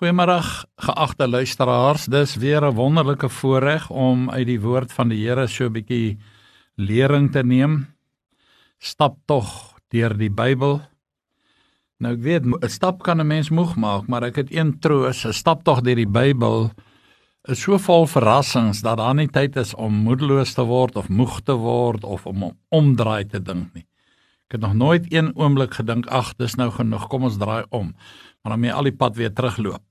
Goeiemôre geagte luisteraars. Dis weer 'n wonderlike voorreg om uit die woord van die Here so 'n bietjie lering te neem. Stap tog deur die Bybel. Nou ek weet 'n stap kan 'n mens moeg maak, maar ek het een troos, 'n stap tog deur die Bybel is so vol verrassings dat daar nie tyd is om moedeloos te word of moeg te word of om omdraai te dink nie. Ek het nog nooit een oomblik gedink, ag, dis nou genoeg, kom ons draai om. Maar dan moet jy al die pad weer terugloop.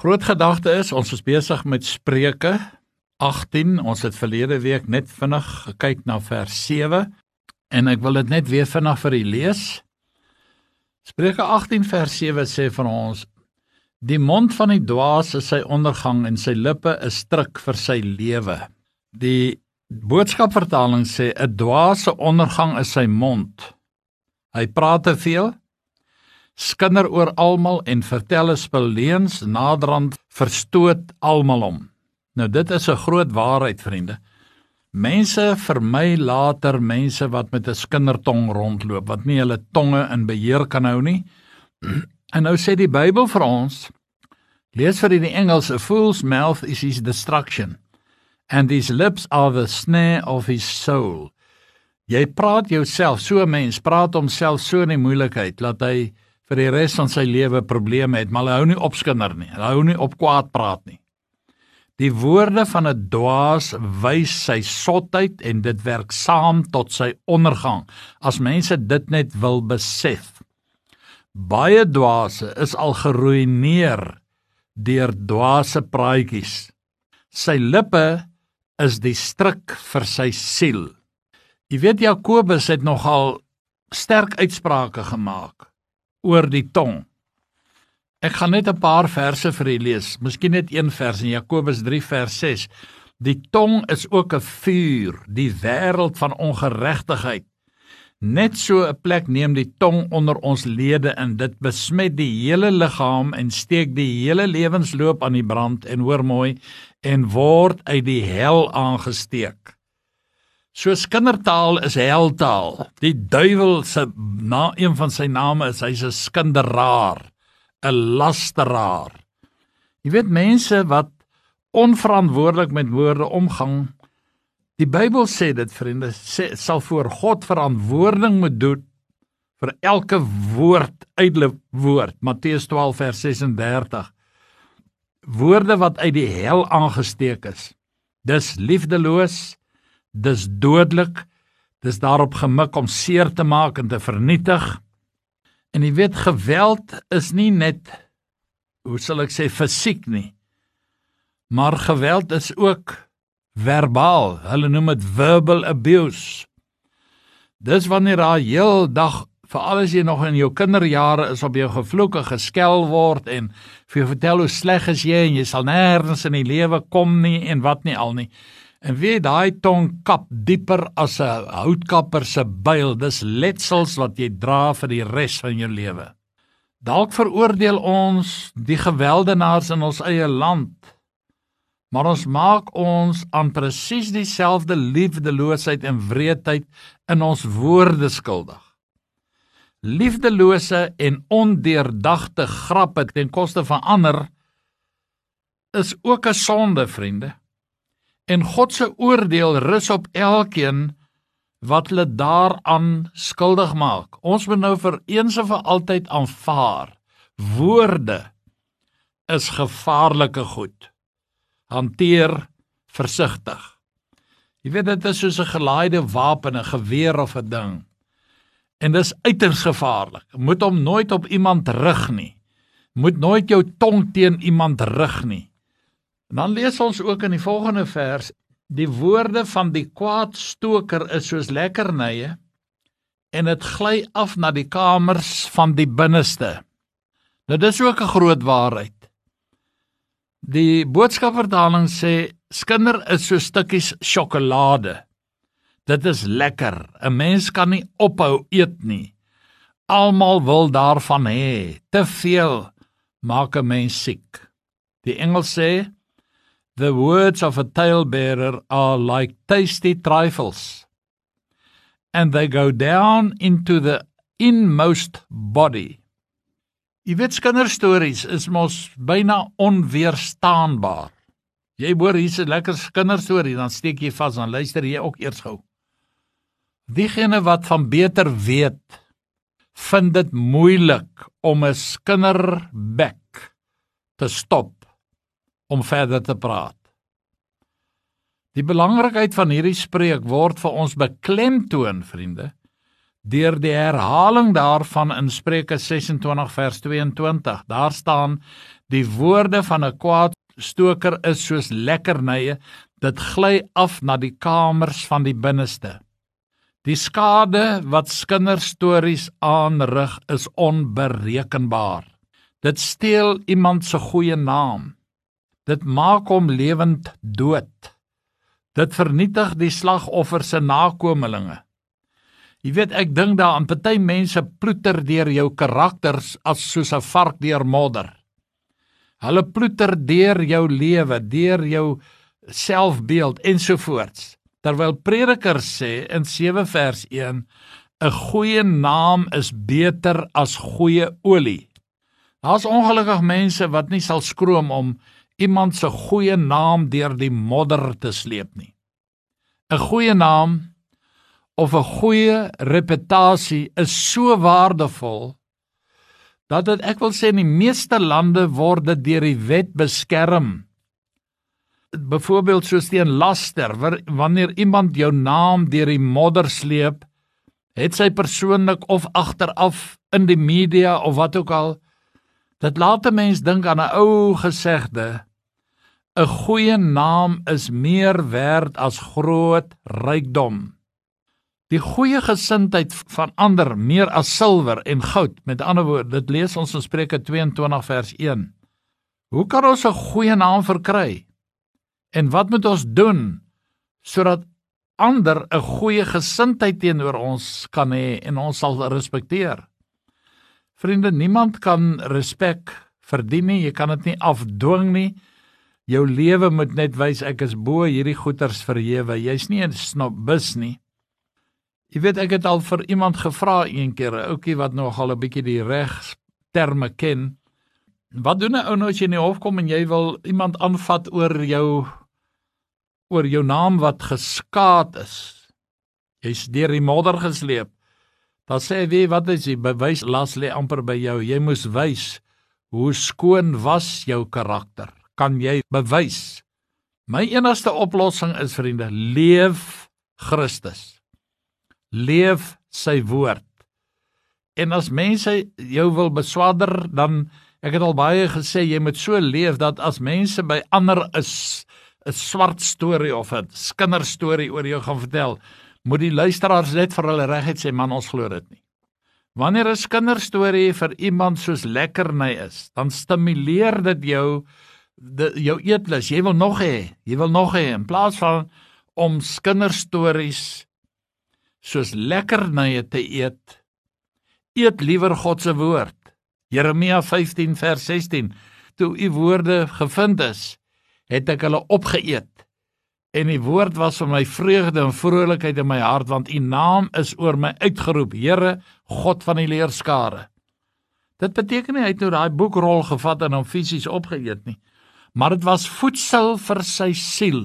Groot gedagte is ons is besig met Spreuke 18. Ons het verlede week net vinnig gekyk na vers 7 en ek wil dit net weer vinnig vir u lees. Spreuke 18 vers 7 sê vir ons: Die mond van die dwaas is sy ondergang en sy lippe is stryk vir sy lewe. Die boodskapvertaling sê 'n dwaas se ondergang is sy mond. Hy praat te veel skinder oor almal en vertel 'n spel leuns naderhand verstoot almal om. Nou dit is 'n groot waarheid vriende. Mense vermy later mense wat met 'n skindertong rondloop wat nie hulle tonge in beheer kan hou nie. En nou sê die Bybel vir ons lees vir die Engels a fool's mouth is his destruction and his lips are the snare of his soul. Jy praat jouself so 'n mens praat homself so in die moeilikheid dat hy vir die res van sy lewe probleme het, maar hy hou nie op skinder nie. Hy hou nie op kwaad praat nie. Die woorde van 'n dwaas wys sy sotheid en dit werk saam tot sy ondergang as mense dit net wil besef. Baie dwaase is al geruïneer deur dwaase praatjies. Sy lippe is die stryk vir sy siel. Jy weet Jakobus het nogal sterk uitsprake gemaak oor die tong. Ek gaan net 'n paar verse vir u lees. Miskien net een vers in Jakobus 3 vers 6. Die tong is ook 'n vuur, die wêreld van ongeregtigheid. Net so 'n plek neem die tong onder ons lede in. Dit besmet die hele liggaam en steek die hele lewensloop aan die brand en hoor mooi en word uit die hel aangesteek. Soos kindertaal is heltaal. Die duiwel se na een van sy name is hy's 'n skinderaar, 'n lasteraar. Jy weet mense wat onverantwoordelik met woorde omgang. Die Bybel sê dit vriende, sê sal voor God verantwoording moet doen vir elke woord, uitle woord. Matteus 12 vers 36. Woorde wat uit die hel aangesteek is. Dis liefdeloos dis dodelik. Dis daarop gemik om seer te maak en te vernietig. En jy weet geweld is nie net hoe sal ek sê fisiek nie. Maar geweld is ook verbaal. Hulle noem dit verbal abuse. Dis wanneer daar heel dag veral as jy nog in jou kinderjare is op jou gevloeke geskel word en vir jou vertel hoe sleg is jy en jy sal nêrens in die lewe kom nie en wat nie al nie. En wie daai tong kap dieper as 'n houtkapper se byl, dis letsels wat jy dra vir die res van jou lewe. Dalk veroordeel ons die geweldenaars in ons eie land. Maar ons maak ons aan presies dieselfde liefdeloosheid en wreedheid in ons woorde skuldig. Liefdelose en ondeurdagte grappe ten koste van ander is ook 'n sonde, vriende en God se oordeel rus op elkeen wat hulle daaraan skuldig maak. Ons moet nou vir eens en vir altyd aanvaar. Woorde is gevaarlike goed. Hanteer versigtig. Jy weet dit is soos 'n gelaaide wapen, 'n geweer of 'n ding. En dis uiters gevaarlik. Moet hom nooit op iemand rig nie. Moet nooit jou tong teen iemand rig nie. En dan lees ons ook in die volgende vers: Die woorde van die kwaadstoker is soos lekkernye en dit gly af na die kamers van die binneste. Nou dis ook 'n groot waarheid. Die boodskapvertaling sê skinder is so stukkies sjokolade. Dit is lekker. 'n Mens kan nie ophou eet nie. Almal wil daarvan hê. Te veel maak 'n mens siek. Die engel sê The words of a talebearer are like tasty trifles, and they go down into the inmost body. Jy weet kinderstories is mos byna onweerstaanbaar. Jy hoor hier's 'n lekker kinderstorie, dan steek jy vas en luister jy ook eers gou. Diegene wat van beter weet, vind dit moeilik om 'n kinderbek te stop om verder te praat. Die belangrikheid van hierdie spreek word vir ons beklemtoon, vriende, deur die herhaling daarvan in Spreuke 26 vers 22. Daar staan: "Die woorde van 'n kwaadstoker is soos lekkernye, dit gly af na die kamers van die binneste." Die skade wat kinderstories aanrig is onberekenbaar. Dit steel iemand se goeie naam. Dit maak hom lewend dood. Dit vernietig die slagoffer se nakommelinge. Jy weet ek dink daaraan party mense ploeter deur jou karakters as soos 'n vark deur modder. Hulle ploeter deur jou lewe, deur jou selfbeeld ensovoorts. Terwyl Prediker sê in 7 vers 1 'n goeie naam is beter as goeie olie. Daar's ongelukkig mense wat nie sal skroom om iemand se goeie naam deur die modder te sleep nie. 'n Goeie naam of 'n goeie reputasie is so waardevol dat dit ek wil sê in die meeste lande word dit deur die wet beskerm. Byvoorbeeld soos teen laster, wanneer iemand jou naam deur die modder sleep, het sy persoonlik of agteraf in die media of wat ook al, dit laat 'n mens dink aan 'n ou gesegde: 'n goeie naam is meer werd as groot rykdom. Die goeie gesindheid van ander meer as silwer en goud. Met ander woorde, dit lees ons in Spreuke 22 vers 1. Hoe kan ons 'n goeie naam verkry? En wat moet ons doen sodat ander 'n goeie gesindheid teenoor ons kan hê en ons sal respekteer? Vriende, niemand kan respek verdien nie. Jy kan dit nie afdwing nie. Jou lewe moet net wys ek is bo hierdie goeters verhewe. Jy's nie 'n snobus nie. Jy weet ek het al vir iemand gevra een keer, 'n ouetjie wat nog al 'n bietjie die reg terme ken. Wat doen 'n ou nou as jy in die hof kom en jy wil iemand aanvat oor jou oor jou naam wat geskaad is? Jy's deur die modder gesleep. Dan sê wie wat is die bewys las lê amper by jou. Jy moes wys hoe skoon was jou karakter. Kan jy bewys? My enigste oplossing is vriende, leef Christus leef sy woord. En as mense jou wil beswadder, dan ek het al baie gesê jy moet so leef dat as mense by ander is 'n swart storie of 'n skinder storie oor jou gaan vertel, moet die luisteraars net vir hulle regheid sê man ons glo dit nie. Wanneer 'n skinder storie vir iemand soos lekkerny is, dan stimuleer dit jou de, jou eetlus. Jy wil nog hê, jy wil nog hê in plaas van om skinder stories soos lekkernye te eet. Eet liewer God se woord. Jeremia 15 vers 16. Toe u woorde gevind is, het ek hulle opgeëet. En die woord was vir my vreugde en vrolikheid in my hart want u naam is oor my uitgeroep, Here, God van die leerskare. Dit beteken nie hy het nou daai boekrol gevat en hom fisies opgeëet nie, maar dit was voedsel vir sy siel.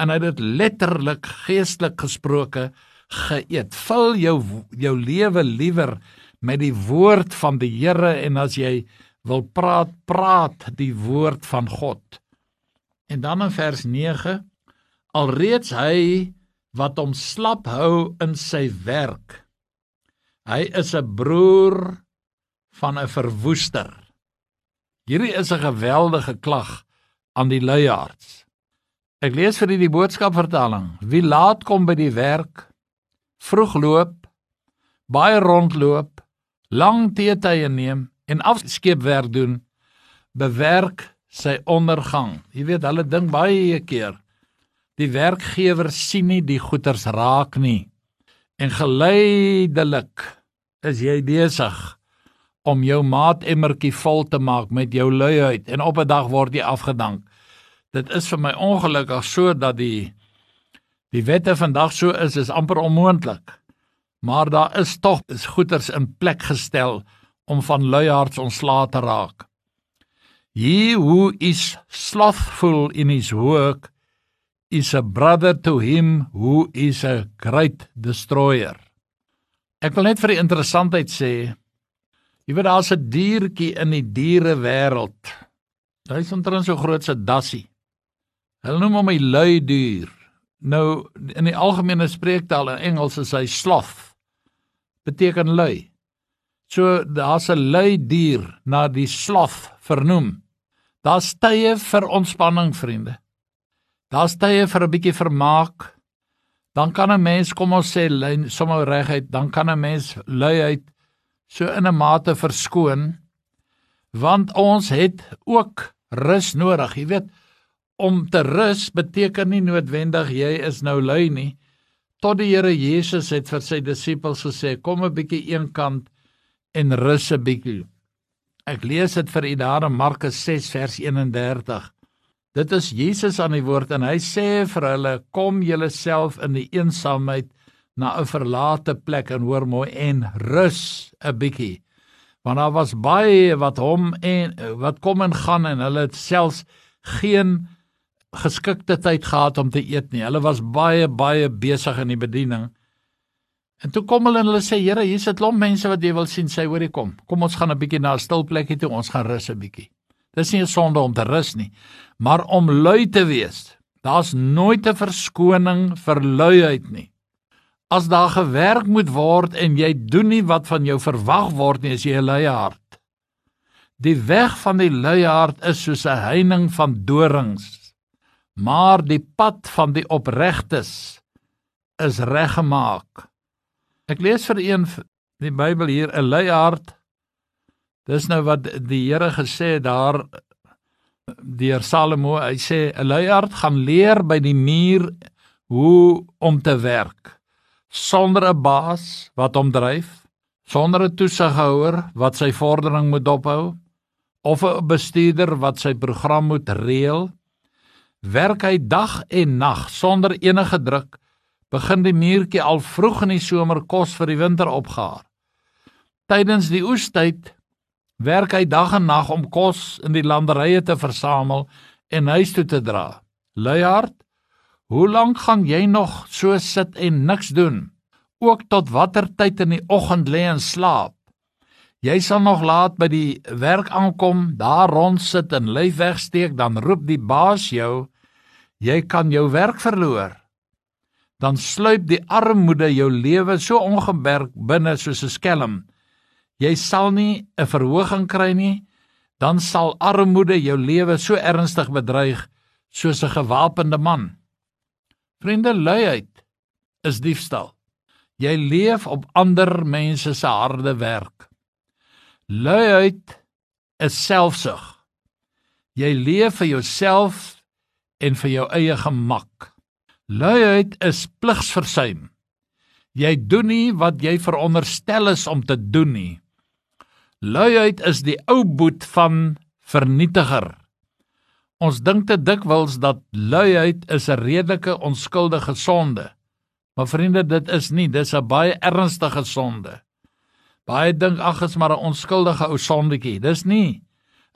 En hy het dit letterlik geestelik gesproke geëet. Vul jou jou lewe liewer met die woord van die Here en as jy wil praat, praat die woord van God. En dan in vers 9 alreeds hy wat hom slap hou in sy werk. Hy is 'n broer van 'n verwoester. Hierdie is 'n geweldige klag aan die luiaards. Ek lees vir u die boodskap vertaling. Wie laat kom by die werk vroeg loop, baie rondloop, lang teetye neem en afskeepwerk doen, bewerk sy ondergang. Jy weet, hulle dink baie keer die werkgewer sien nie die goeters raak nie. En geleidelik is jy besig om jou maatemmertjie vol te maak met jou luiheid en op 'n dag word jy afgedank. Dit is vir my ongelukkig so dat die Die wette vandag so is is amper onmoontlik. Maar daar is tog is goeders in plek gestel om van luihards ontslae te raak. He who is slothful in his work is a brother to him who is a great destroyer. Ek wil net vir die interessantheid sê, jy weet daar's 'n diertjie in die dierewêreld. Hy's omtrent so groot so dassie. Hulle noem hom 'n lui dier. Nou in die algemene spreektaal in Engels is hy sloth. Beteken lui. So daar's 'n lui dier na die sloth vernoem. Daar's tye vir ontspanning, vriende. Daar's tye vir 'n bietjie vermaak. Dan kan 'n mens, kom ons sê, sommer reguit, dan kan 'n mens luiheid so in 'n mate verskoon want ons het ook rus nodig. Jy weet, om te rus beteken nie noodwendig jy is nou lui nie. Tot die Here Jesus het vir sy disippels gesê, kom 'n bietjie eenkant en rus 'n bietjie. Ek lees dit vir u daar in Markus 6 vers 31. Dit is Jesus aan die woord en hy sê vir hulle: "Kom julle self in die eensaamheid na 'n verlate plek en hoor mooi en rus 'n bietjie." Want daar was baie wat hom en wat kom en gaan en hulle het selfs geen geskikte tyd gehad om te eet nie. Hulle was baie baie besig in die bediening. En toe kom hulle en hulle sê Here, hier sit klomp mense wat jy wil sien, sê hoorie kom. Kom ons gaan 'n bietjie na 'n stil plekkie toe, ons gaan rus 'n bietjie. Dis nie 'n sonde om te rus nie, maar om lui te wees. Daar's nooit 'n verskoning vir luiheid nie. As daar gewerk moet word en jy doen nie wat van jou verwag word nie, is jy 'n luie hart. Die weg van die luie hart is soos 'n heining van dorings, maar die pad van die opregtes is reggemaak. Ek lees vir een die Bybel hier 'n luiaard. Dis nou wat die Here gesê daar deur Salomo. Hy sê 'n luiaard gaan leer by die muur hoe om te werk sonder 'n baas wat hom dryf, sonder 'n toesighouer wat sy vordering moet dophou of 'n bestuurder wat sy program moet reël. Werk hy dag en nag sonder enige druk begin die muurtjie al vroeg in die somer kos vir die winter opgaar. Tydens die oestyd werk hy dag en nag om kos in die landerye te versamel en huis toe te dra. Luihard, hoe lank gaan jy nog so sit en niks doen? Ook tot watter tyd in die oggend lê en slaap? Jy sal nog laat by die werk aankom, daar rond sit en lyf wegsteek, dan roep die baas jou, jy kan jou werk verloor dan sluip die armoede jou lewe so ongemerk binne soos 'n skelm. Jy sal nie 'n verhoging kry nie, dan sal armoede jou lewe so ernstig bedreig soos 'n gewapende man. Vriende, luiheid is diefstal. Jy leef op ander mense se harde werk. Luiheid is selfsug. Jy leef vir jouself en vir jou eie gemak. Luiheid is pligsversuim. Jy doen nie wat jy veronderstel is om te doen nie. Luiheid is die ou boet van vernietiger. Ons dink te dikwels dat luiheid is 'n redelike onskuldige sonde. Maar vriende, dit is nie, dis 'n baie ernstige sonde. Baie dink ag, is maar 'n onskuldige ou sondetjie. Dis nie.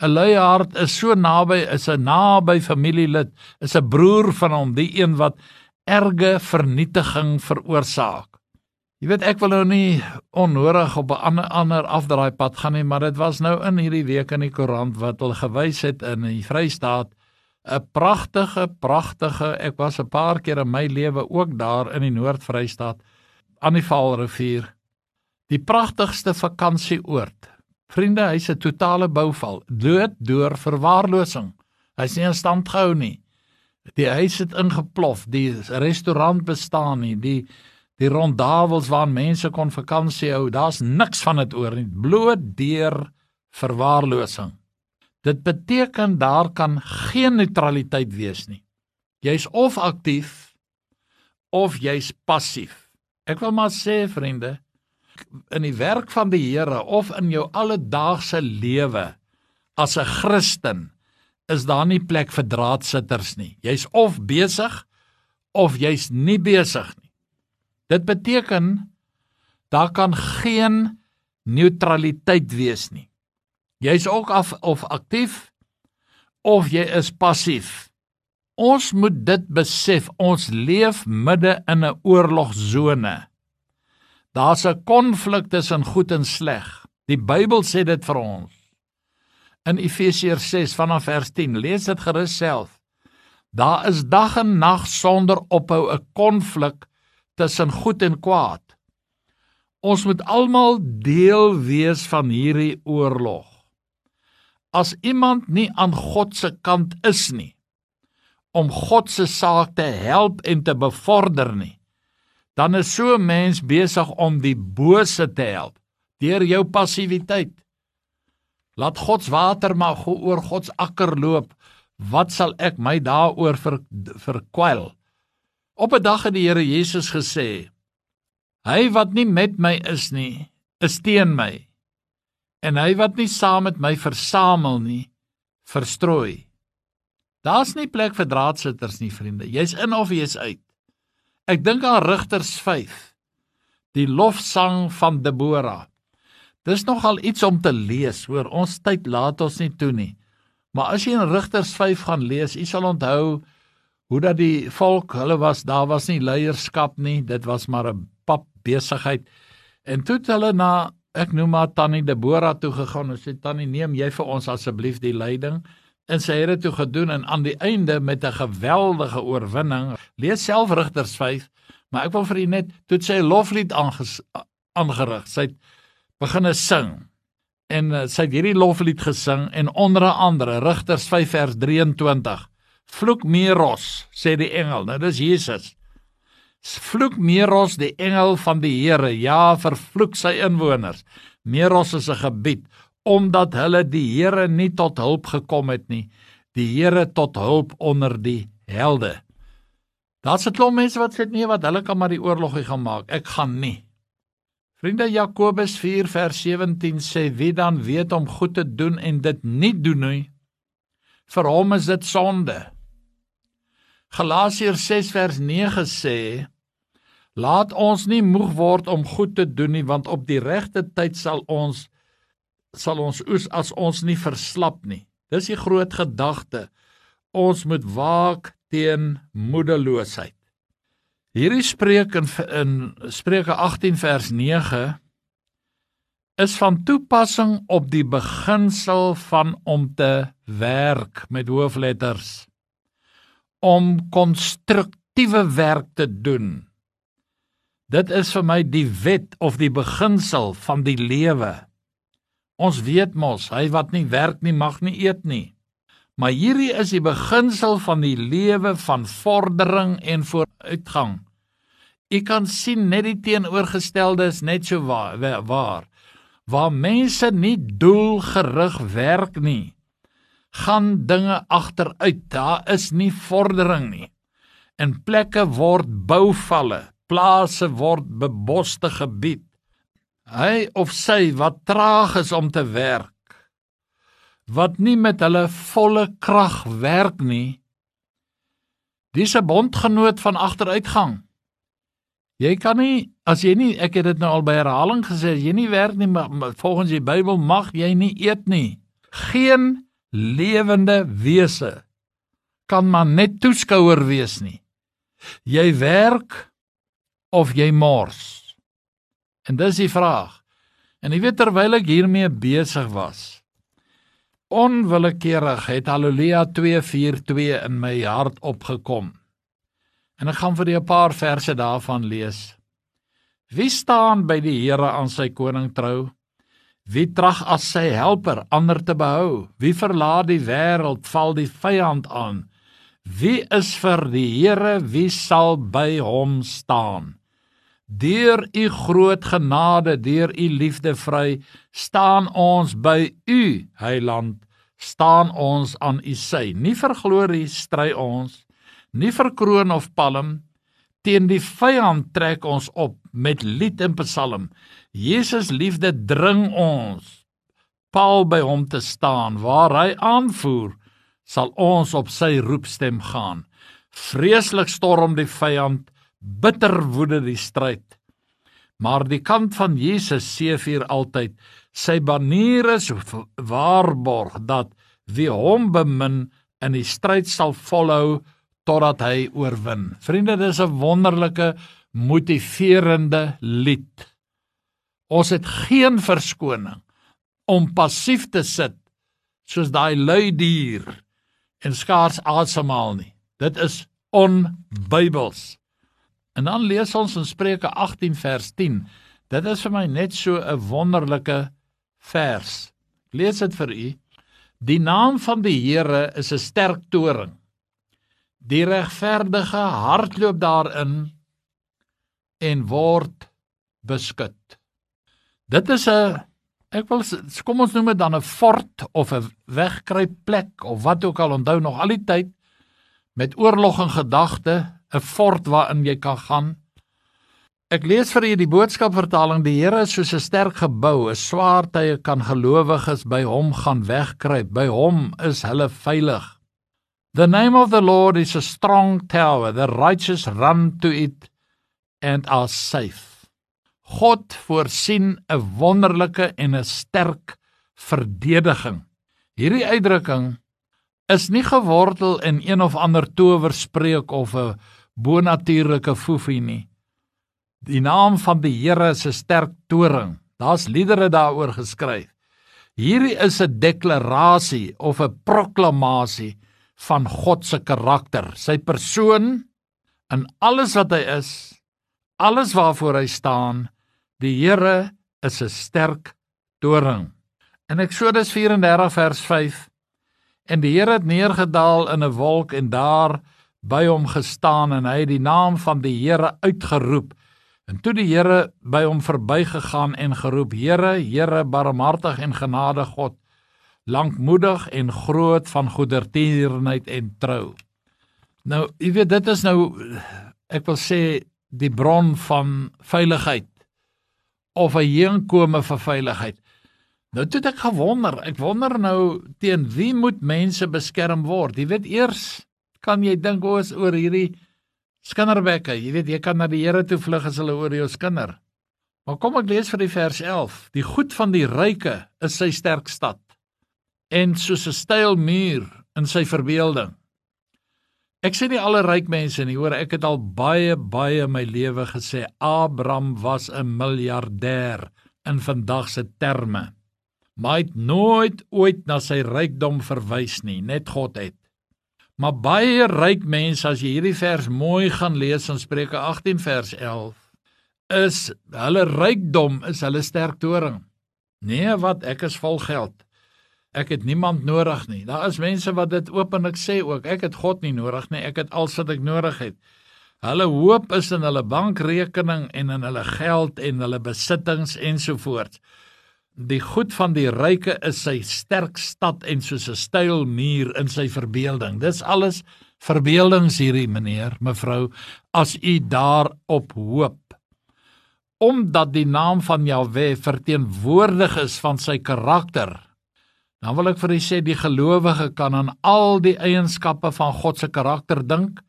'n Luie hart is so naby, is 'n naby familielid, is 'n broer van hom, die een wat erge vernietiging veroorsaak. Jy weet ek wil nou nie onnodig op 'n ander ander afdraai pad gaan nie, maar dit was nou in hierdie week in die koerant wat hulle gewys het in die Vrystaat 'n pragtige pragtige ek was 'n paar keer in my lewe ook daar in die Noord-Vrystaat aan die Vaalrivier. Die pragtigste vakansieoord. Vriende, hy's 'n totale bouval, dood deur verwaarlosing. Hy's nie in stand gehou nie. Die huis het ingeplof, die restaurant bestaan nie, die die rondavels waar mense kon vakansie hou, daar's niks van dit oor nie, bloot deur verwaarlosing. Dit beteken daar kan geen neutraliteit wees nie. Jy's of aktief of jy's passief. Ek wil maar sê vriende, in die werk van die Here of in jou alledaagse lewe as 'n Christen is daar nie plek vir draadsitters nie. Jy's of besig of jy's nie besig nie. Dit beteken daar kan geen neutraliteit wees nie. Jy's ook af of aktief of jy is passief. Ons moet dit besef, ons leef midde in 'n oorlogsone. Daar's 'n konflik tussen goed en sleg. Die Bybel sê dit vir ons. In Efesiërs 6 vanaf vers 10, lees dit gerus self. Daar is dag en nag sonder ophou 'n konflik tussen goed en kwaad. Ons moet almal deel wees van hierdie oorlog. As iemand nie aan God se kant is nie, om God se saak te help en te bevorder nie, dan is so 'n mens besig om die bose te help deur jou passiwiteit. Laat God se water maar oor God se akker loop. Wat sal ek my daaroor ver, verkwel? Op 'n dag het die Here Jesus gesê: Hy wat nie met my is nie, is teen my. En hy wat nie saam met my versamel nie, verstrooi. Daar's nie plek vir draadsitters nie, vriende. Jy's in of jy's uit. Ek dink aan Rigters 5. Die lofsang van Debora. Dis nogal iets om te lees, hoor. Ons tyd laat ons nie toe nie. Maar as jy in Rigters 5 gaan lees, jy sal onthou hoe dat die volk, hulle was daar was nie leierskap nie, dit was maar 'n pap besigheid. En toe het hulle na ek noem maar Tannie Debora toe gegaan en sê Tannie, neem jy vir ons asseblief die leiding? en sy het dit toe gedoen en aan die einde met 'n geweldige oorwinning. Lees self Rigters 5, maar ek wil vir u net toe sy loflied aangerig. Sy het begine sing en uh, sy het hierdie loflied gesing en onder andere Rigters 5 vers 23. Vloek Meros, sê die engel. Nou dis Jesus. Vloek Meros die engel van die Here. Ja, vervloek sy inwoners. Meros is 'n gebied omdat hulle die Here nie tot hulp gekom het nie die Here tot hulp onder die helde daar's 'n klomp mense wat sê nee wat hulle kan maar die oorlogie gaan maak ek gaan nie vriende Jakobus 4 vers 17 sê wie dan weet om goed te doen en dit nie doen nie vir hom is dit sonde Galasiërs 6 vers 9 sê Laat ons nie moeg word om goed te doen nie want op die regte tyd sal ons sal ons oes as ons nie verslap nie. Dis die groot gedagte. Ons moet waak teen moedeloosheid. Hierdie spreek in, in Spreuke 18 vers 9 is van toepassing op die beginsel van om te werk met hoofletters om konstruktiewe werk te doen. Dit is vir my die wet of die beginsel van die lewe. Ons weet mos, hy wat nie werk nie mag nie eet nie. Maar hierdie is die beginsel van die lewe van vordering en vooruitgang. U kan sien net die teenoorgestelde is net so waar waar waar mense nie doelgerig werk nie gaan dinge agteruit. Daar is nie vordering nie. En plekke word bouvalle plase word beboste gebied. Hy of sy wat traag is om te werk wat nie met hulle volle krag werk nie dis 'n bondgenoot van agteruitgang. Jy kan nie as jy nie ek het dit nou al by herhaling gesê jy nie werk nie maar volgens die Bybel mag jy nie eet nie. Geen lewende wese kan maar net toeskouer wees nie jy werk of jy mors En dis die vraag. En jy weet terwyl ek hiermee besig was, onwillekeurig het Haleluja 2:42 in my hart opgekom. En ek gaan vir julle 'n paar verse daarvan lees. Wie staan by die Here aan sy koning trou? Wie trag as sy helper ander te behou? Wie verlaat die wêreld, val die vyand aan? Wie is vir die Here, wie sal by hom staan? Deur u groot genade, deur u liefde vry, staan ons by u, heiland, staan ons aan u sy. Nie vir glorie stry ons, nie vir kroon of palm, teen die vyand trek ons op met lied en psalm. Jesus liefde dring ons paal by hom te staan waar hy aanvoer sal ons op sy roepstem gaan vreeslik storm die vyand bitter woede die stryd. Maar die kant van Jesus sê vir altyd sy banier is waarborg dat wie hom bemin in die stryd sal volhou totdat hy oorwin. Vriende, dis 'n wonderlike motiverende lied. Ons het geen verskoning om passief te sit soos daai lui dier en skaars asemhaal nie. Dit is onbybels. En dan lees ons in Spreuke 18 vers 10. Dit is vir my net so 'n wonderlike vers. Ek lees dit vir u. Die naam van die Here is 'n sterk toring. Die regverdige hardloop daarin en word beskud. Dit is 'n ek wil kom ons noem dit dan 'n fort of 'n wegkruipplek of wat ook al onthou nog al die tyd met oorlog en gedagte 'n fort waarin jy kan gaan. Ek lees vir julle die boodskap vertaling die Here is soos 'n sterk gebou, 'n swaar tye kan gelowiges by hom gaan wegkruip. By hom is hulle veilig. The name of the Lord is a strong tower, the righteous run to it and are safe. God voorsien 'n wonderlike en 'n sterk verdediging. Hierdie uitdrukking is nie gewortel in een of ander towerspreek of 'n bonatuurlike foefie nie. Die naam van die Here is 'n sterk toring. Daar's liedere daaroor geskryf. Hierdie is 'n deklarasie of 'n proklamasie van God se karakter, sy persoon en alles wat hy is, alles waarvoor hy staan Die Here is 'n sterk toring. In Eksodus 34 vers 5 en die Here het neergedaal in 'n wolk en daar by hom gestaan en hy het die naam van die Here uitgeroep. En toe die Here by hom verbygegaan en geroep: Here, Here, barmhartig en genadig God, lankmoedig en groot van goedertierenheid en trou. Nou, jy weet dit is nou ek wil sê die bron van veiligheid of 'n heenkome vir veiligheid. Nou toe ek gewonder, ek wonder nou teen wie moet mense beskerm word? Jy weet eers kan jy dink oor oor hierdie skinderbekke. Jy weet jy kan na die Here toe vlug as hulle oor jou skinder. Maar kom ek lees vir die vers 11. Die goed van die ryke is sy sterk stad en soos 'n styl muur in sy verbeelding. Ek sê nie alle ryk mense nie, hoor, ek het al baie baie my lewe gesê Abraham was 'n miljardêr in vandag se terme. Maar hy het nooit ooit na sy rykdom verwys nie, net God het. Maar baie ryk mense as jy hierdie vers mooi gaan lees in Spreuke 18 vers 11 is hulle rykdom is hulle sterk toring. Nee, wat ek is vol geld. Ek het niemand nodig nie. Daar is mense wat dit openlik sê ook. Ek het God nie nodig nie. Ek het alles wat ek nodig het. Hulle hoop is in hulle bankrekening en in hulle geld en hulle besittings ensovoorts. Die goed van die ryke is sy sterk stad en soos 'n styl muur in sy verbeelding. Dis alles verbeeldings hierdie meneer, mevrou, as u daarop hoop. Omdat die naam van Jahwe verteenwoordig is van sy karakter Dan wil ek vir u sê die gelowige kan aan al die eienskappe van God se karakter dink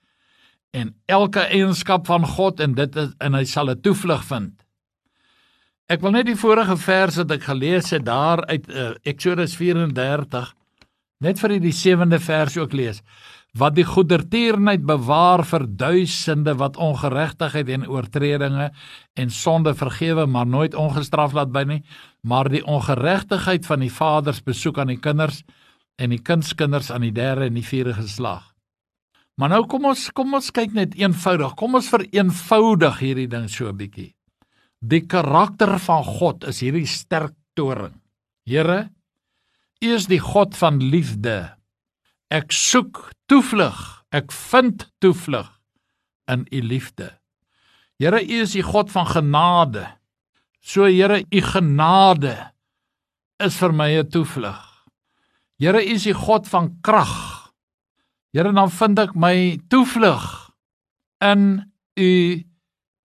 en elke eienskap van God en dit is en hy sal 'n toevlug vind. Ek wil net die vorige vers wat ek gelees het daar uit uh, Eksodus 34 net vir die 7de vers ook lees wat die goedertierenheid bewaar vir duisende wat ongeregtigheid en oortredinge en sonde vergewe maar nooit ongestraf laat by nie maar die ongeregtigheid van die vaders besoek aan die kinders en die kindskinders aan die derde en die vierde geslag. Maar nou kom ons kom ons kyk net eenvoudig kom ons vereenvoudig hierdie ding so 'n bietjie die karakter van God is hierdie sterk toring. Here U is die God van liefde Ek soek toevlug. Ek vind toevlug in u liefde. Here, u is die God van genade. So Here, u genade is vir my 'n toevlug. Here, u is die God van krag. Here, dan vind ek my toevlug in u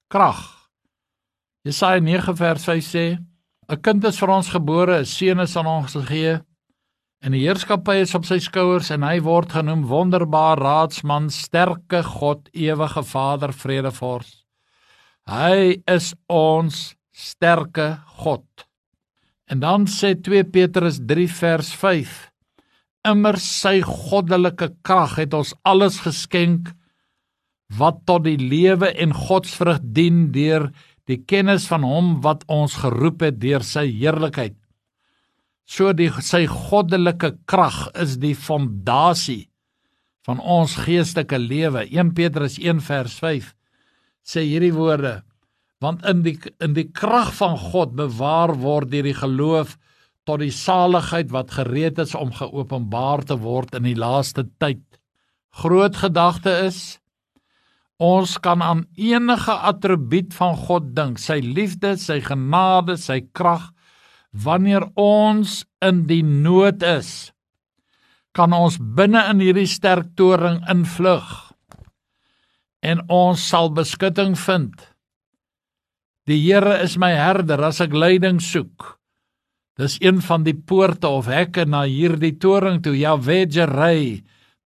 krag. Jesaja 9 vers 5 sê: 'n kind is vir ons gebore, 'n seun is aan ons gegee En die heerskappy is op sy skouers en hy word genoem wonderbaar raadsman, sterke God, ewige Vader, vredevors. Hy is ons sterke God. En dan sê 2 Petrus 3 vers 5: Immer sy goddelike krag het ons alles geskenk wat tot die lewe en godsvrug dien deur die kennis van hom wat ons geroep het deur sy heerlikheid. So die sy goddelike krag is die fondasie van ons geestelike lewe. 1 Petrus 1 vers 5 sê hierdie woorde: Want in die in die krag van God bewaar word deur die geloof tot die saligheid wat gereed is om geopenbaar te word in die laaste tyd. Groot gedagte is ons kan aan enige attribuut van God dink, sy liefde, sy genade, sy krag wanneer ons in die nood is kan ons binne in hierdie sterk toring invlug en ons sal beskutting vind. Die Here is my herder as ek leiding soek. Dis een van die poorte of hekke na hierdie toring toe. Jahwe Jireh,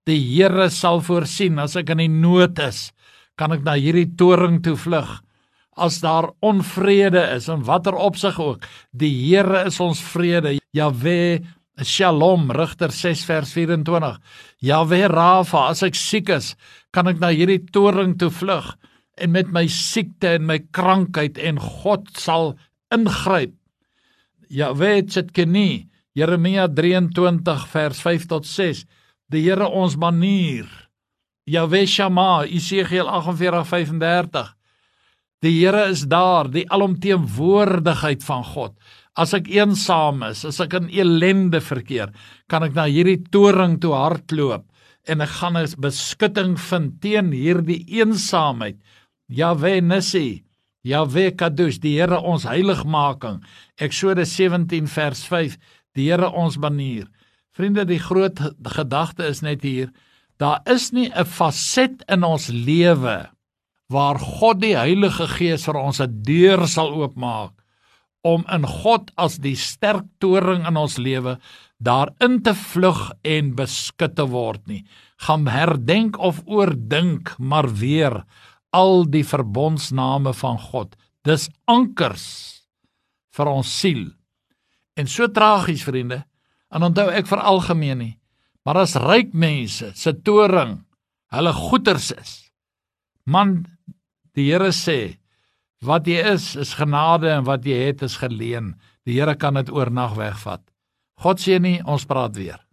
die Here sal voorsien as ek in die nood is, kan ek na hierdie toring toe vlug. As daar onvrede is in watter opsig ook, die Here is ons vrede. Jahwe Shalom Rigter 6 vers 24. Jahwe Rafa, as ek siek is, kan ek na hierdie toring toe vlug en met my siekte en my krankheid en God sal ingryp. Jahwe Tsetkeni, Jeremia 23 vers 5 tot 6. Die Here ons manier. Jahwe Shama, Esegiel 48:35. Die Here is daar, die alomteenwoordigheid van God. As ek eensaam is, as ek in elende verkeer, kan ek na hierdie toring toe hardloop en ek gaan 'n beskutting vind teen hierdie eensaamheid. Yahweh Nissi, Yahweh Kadosh, die Here ons heiligmaking. Eksodus 17 vers 5, die Here ons banier. Vriende, die groot gedagte is net hier, daar is nie 'n faset in ons lewe waar God die Heilige Gees vir ons 'n deur sal oopmaak om in God as die sterk toring in ons lewe daarin te vlug en beskut te word nie. Gaan herdenk of oordink maar weer al die verbondsname van God. Dis ankers vir ons siel. En so tragies vriende, en onthou ek vir algemeen nie, maar as ryk mense se toring hulle goeders is. Man, die Here sê, Wat jy is, is genade en wat jy het is geleen. Die Here kan dit oornag wegvat. God seën nie, ons praat weer.